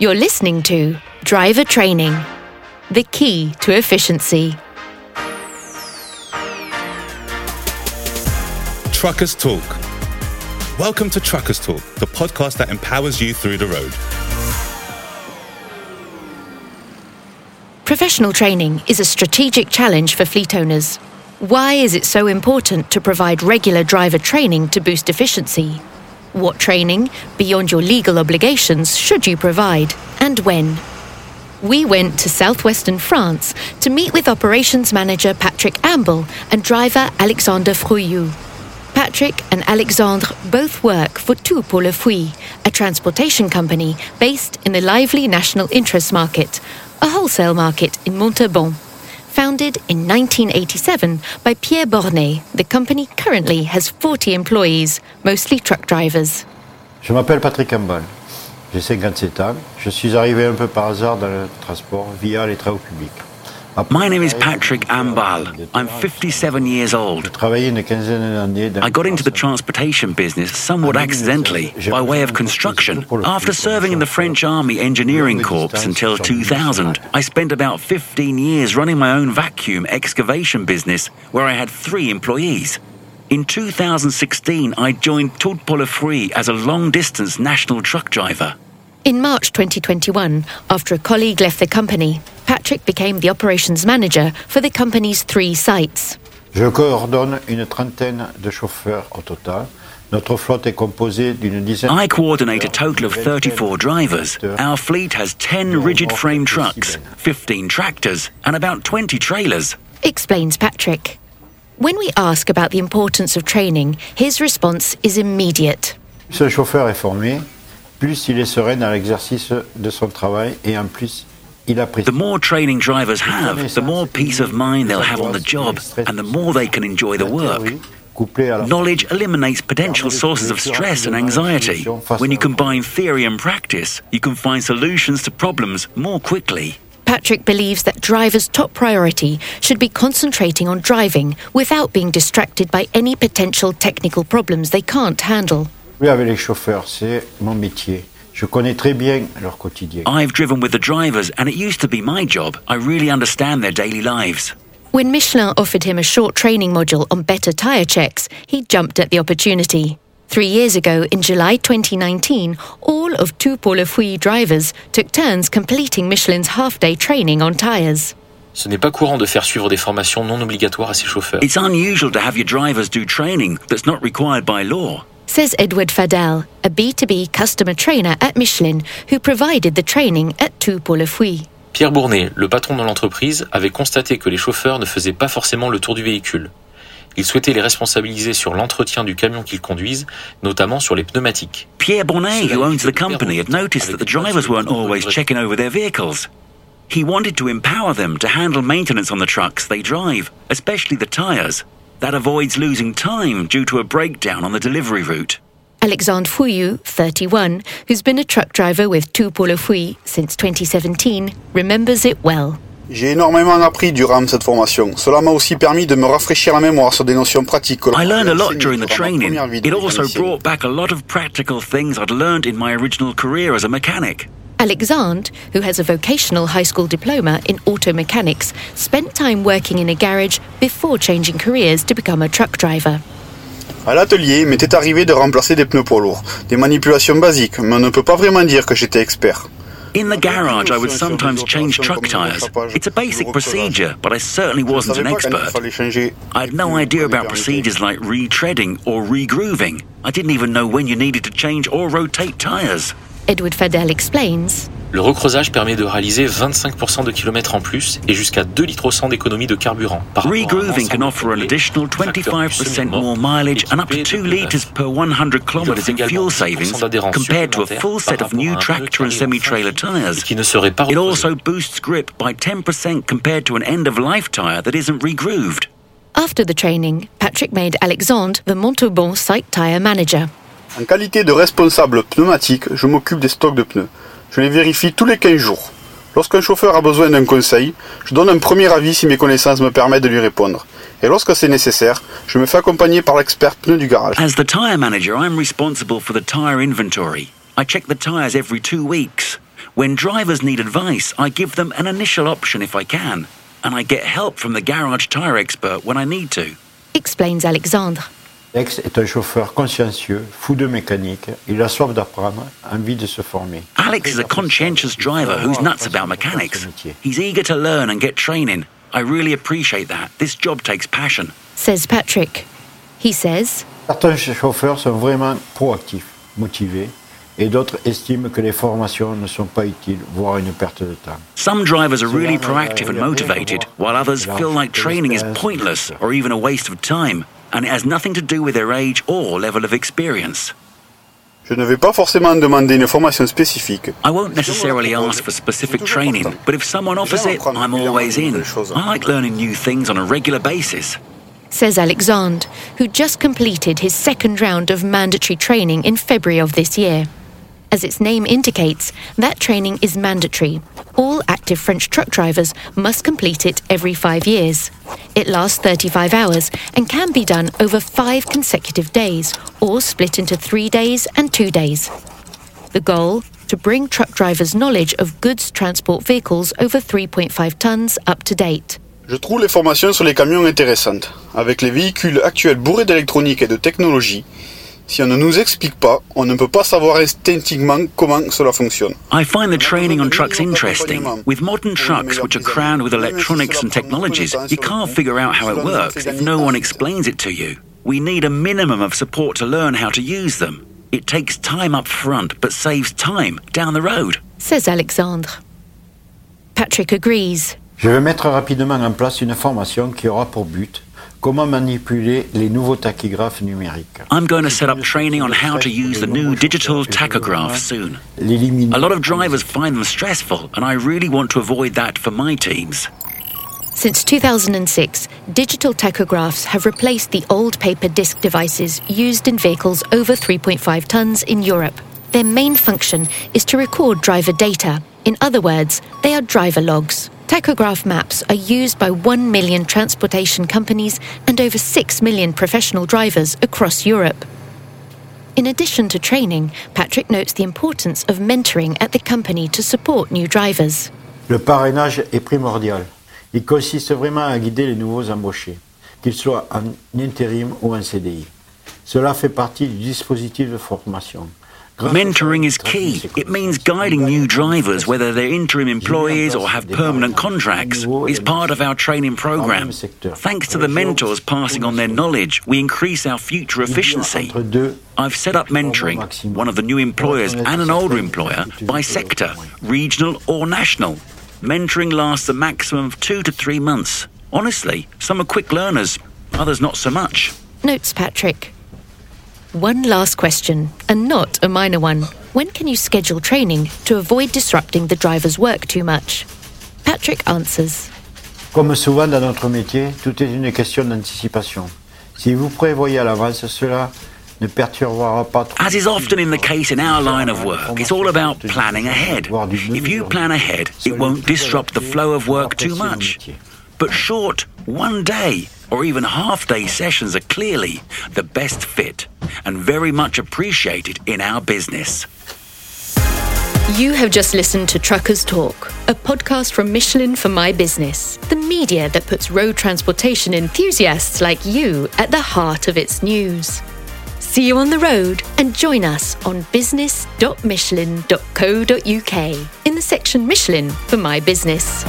You're listening to Driver Training, the key to efficiency. Truckers Talk. Welcome to Truckers Talk, the podcast that empowers you through the road. Professional training is a strategic challenge for fleet owners. Why is it so important to provide regular driver training to boost efficiency? What training, beyond your legal obligations, should you provide, and when? We went to southwestern France to meet with operations manager Patrick Ambal and driver Alexandre Frouillou. Patrick and Alexandre both work for Tout pour le Fouille, a transportation company based in the lively national interest market, a wholesale market in Montauban. Founded in 1987 by Pierre Bornet, the company currently has 40 employees, mostly truck drivers. Je m'appelle Patrick Ambal. J'ai 57 ans. Je suis arrivé un peu par hasard dans le transport via les travaux publics. My name is Patrick Ambal. I'm 57 years old. I got into the transportation business somewhat accidentally, by way of construction. After serving in the French Army Engineering Corps until 2000, I spent about 15 years running my own vacuum excavation business, where I had three employees. In 2016, I joined Tout pour le Fouille as a long distance national truck driver. In March 2021, after a colleague left the company, Patrick became the operations manager for the company's three sites. Je coordonne une trentaine de chauffeurs au total. Notre flotte est composée d'une dizaine. I coordinate a total of 34 drivers. Our fleet has 10 rigid frame trucks, 15 tractors, and about 20 trailers. Explains Patrick. When we ask about the importance of training, his response is immediate. Plus un chauffeur est formé, plus il est serein dans l'exercice de son travail et en plus il apprécie. The more training drivers have, the more peace of mind they'll have on the job and the more they can enjoy the work. Knowledge eliminates potential sources of stress and anxiety. When you combine theory and practice, you can find solutions to problems more quickly. Patrick believes that drivers' top priority should be concentrating on driving without being distracted by any potential technical problems they can't handle. Oui, avec les chauffeurs, c'est mon métier. Je connais très bien leur quotidien. I've driven with the drivers, and it used to be my job. I really understand their daily lives. When Michelin offered him a short training module on better tyre checks, he jumped at the opportunity. Three years ago, in July 2019, all of Tout pour le Fouille drivers took turns completing Michelin's half day training on tyres. Ce n'est pas courant de faire suivre des formations non obligatoires à ses chauffeurs. It's unusual to have your drivers do training that's not required by law. Says Edward Fadel, a B2B customer trainer at Michelin who provided the training at Tout pour le Fouille. Pierre Bournet, le patron de l'entreprise, avait constaté que les chauffeurs ne faisaient pas forcément le tour du véhicule. Il souhaitait les responsabiliser sur l'entretien du camion qu'ils conduisent, notamment sur les pneumatiques. Pierre Bournet, who owns the company, had noticed that the drivers weren't always checking over their vehicles. He wanted to empower them to handle maintenance on the trucks they drive, especially the tyres. That avoids losing time due to a breakdown on the delivery route. Alexandre Fouillou, 31, who's been a truck driver with Tout pour le Fouille since 2017, remembers it well. J'ai énormément appris durant cette formation. Cela m'a aussi permis de me rafraîchir la mémoire sur des notions pratiques. I learned a lot during the training. It also brought back a lot of practical things I'd learned in my original career as a mechanic. Alexandre, who has a vocational high school diploma in auto mechanics, spent time working in a garage before changing careers to become a truck driver. À l'atelier, il m'était arrivé de remplacer des pneus poids lourds. Des manipulations basiques, mais on ne peut pas vraiment dire que j'étais expert. In the garage, I would sometimes change truck tyres. It's a basic procedure, but I certainly wasn't an expert. I had no idea about procedures like retreading or regrooving. I didn't even know when you needed to change or rotate tyres. Edward Fadel explains. Le recreusage permet de réaliser 25% de kilomètres en plus et jusqu'à 2 litres au 100 d'économie de carburant. Par Regrooving can offer an additional 25% more mileage and up to 2 litres per 100 kilometers in fuel savings compared to a full set of new tractor and semi-trailer tyres. qui ne serait pas It also boosts grip by 10% compared to an end-of-life tyre that isn't regrooved. After the training, Patrick made Alexandre the Montauban site tyre manager. En qualité de responsable pneumatique, je m'occupe des stocks de pneus. Je les vérifie tous les 15 jours. Lorsqu'un chauffeur a besoin d'un conseil, je donne un premier avis si mes connaissances me permettent de lui répondre. Et lorsque c'est nécessaire, je me fais accompagner par l'expert pneu du garage. As the tyre manager, I'm responsible for the tyre inventory. I check the tyres every two weeks. When drivers need advice, I give them an initial option if I can, and I get help from the garage tyre expert when I need to. Explains Alexandre. Alex est un chauffeur consciencieux, fou de mécanique. Il a soif d'apprendre, envie de se former. Alex is a conscientious driver who's nuts about mechanics. He's eager to learn and get training. I really appreciate that. This job takes passion. Says Patrick. He says, Certains chauffeurs sont vraiment proactifs, motivés, et d'autres estiment que les formations ne sont pas utiles, voire une perte de temps. Some drivers are really proactive and motivated, while others feel like training is pointless or even a waste of time, and it has nothing to do with their age or level of experience. Je ne vais pas forcément demander une formation spécifique. I won't necessarily ask for specific training, but if someone offers it, I'm always in. I like learning new things on a regular basis. Says Alexandre, who just completed his second round of mandatory training in February of this year. As its name indicates, that training is mandatory. All active French truck drivers must complete it every five years. It lasts 35 hours and can be done over five consecutive days, or split into three days and two days. The goal? To bring truck drivers' knowledge of goods transport vehicles over 3.5 tons up to date. Je trouve les formations sur les camions intéressantes. Avec les véhicules actuels bourrés d'électronique et de technologie, Si on ne nous explique pas, on ne peut pas savoir instinctivement comment cela fonctionne. I find the training on trucks interesting. With modern trucks which are crammed with electronics and technologies, you can't figure out how it works if no one explains it to you. We need a minimum of support to learn how to use them. It takes time up front but saves time down the road. Says Alexandre. Patrick agrees. Je vais mettre rapidement en place une formation qui aura pour but Comment manipuler les nouveaux tachygraphes numériques. I'm going to set up training on how to use the new digital tachograph soon. A lot of drivers find them stressful, and I really want to avoid that for my teams. Since 2006, digital tachographs have replaced the old paper disc devices used in vehicles over 3.5 tons in Europe. Their main function is to record driver data. In other words, they are driver logs. Tachograph maps are used by 1 million transportation companies and over 6 million professional drivers across Europe. In addition to training, Patrick notes the importance of mentoring at the company to support new drivers. Le parrainage est primordial. Il consiste vraiment à guider les nouveaux embauchés, qu'ils soient en intérim ou en CDI. Cela fait partie du dispositif de formation. Mentoring is key. It means guiding new drivers, whether they're interim employees or have permanent contracts, is part of our training program. Thanks to the mentors passing on their knowledge, we increase our future efficiency. I've set up mentoring, one of the new employers and an older employer, by sector, regional or national. Mentoring lasts a maximum of two to three months. Honestly, some are quick learners, others not so much. Notes Patrick. One last question, and not a minor one. When can you schedule training to avoid disrupting the driver's work too much? Patrick answers. Comme souvent dans notre métier, tout est une question d'anticipation. Si vous prévoyez à l'avance, cela ne perturbera pas. As is often in the case in our line of work, it's all about planning ahead. If you plan ahead, it won't disrupt the flow of work too much. But short, one day, or even half day sessions are clearly the best fit and very much appreciated in our business. You have just listened to Truckers Talk, a podcast from Michelin for My Business, the media that puts road transportation enthusiasts like you at the heart of its news. See you on the road and join us on business.michelin.co.uk in the section Michelin for My Business.